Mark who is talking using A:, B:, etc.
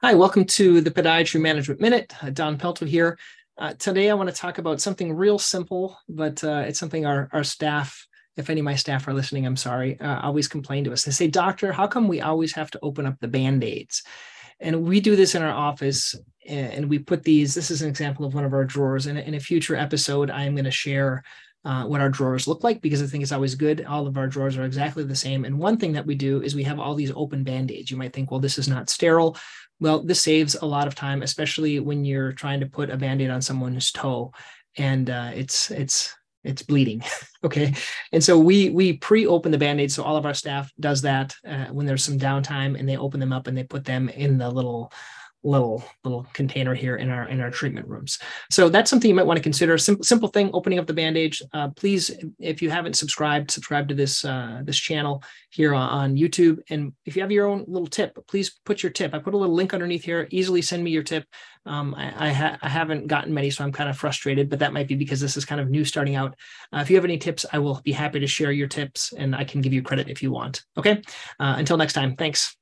A: Hi, welcome to the Podiatry Management Minute. Uh, Don Pelto here. Uh, today, I want to talk about something real simple, but uh, it's something our, our staff, if any of my staff are listening, I'm sorry, uh, always complain to us. They say, Doctor, how come we always have to open up the band aids? And we do this in our office and we put these. This is an example of one of our drawers. And in a future episode, I'm going to share uh, what our drawers look like because I think it's always good. All of our drawers are exactly the same. And one thing that we do is we have all these open band aids. You might think, well, this is not sterile. Well, this saves a lot of time, especially when you're trying to put a band-aid on someone's toe and uh, it's it's it's bleeding. okay. And so we we pre-open the band-aid. So all of our staff does that uh, when there's some downtime and they open them up and they put them in the little little little container here in our in our treatment rooms. So that's something you might want to consider. Simple simple thing, opening up the bandage. Uh, please, if you haven't subscribed, subscribe to this uh, this channel here on YouTube. And if you have your own little tip, please put your tip. I put a little link underneath here. Easily send me your tip. Um, I I, ha- I, haven't gotten many, so I'm kind of frustrated. But that might be because this is kind of new starting out. Uh, if you have any tips, I will be happy to share your tips, and I can give you credit if you want. Okay. Uh, until next time, thanks.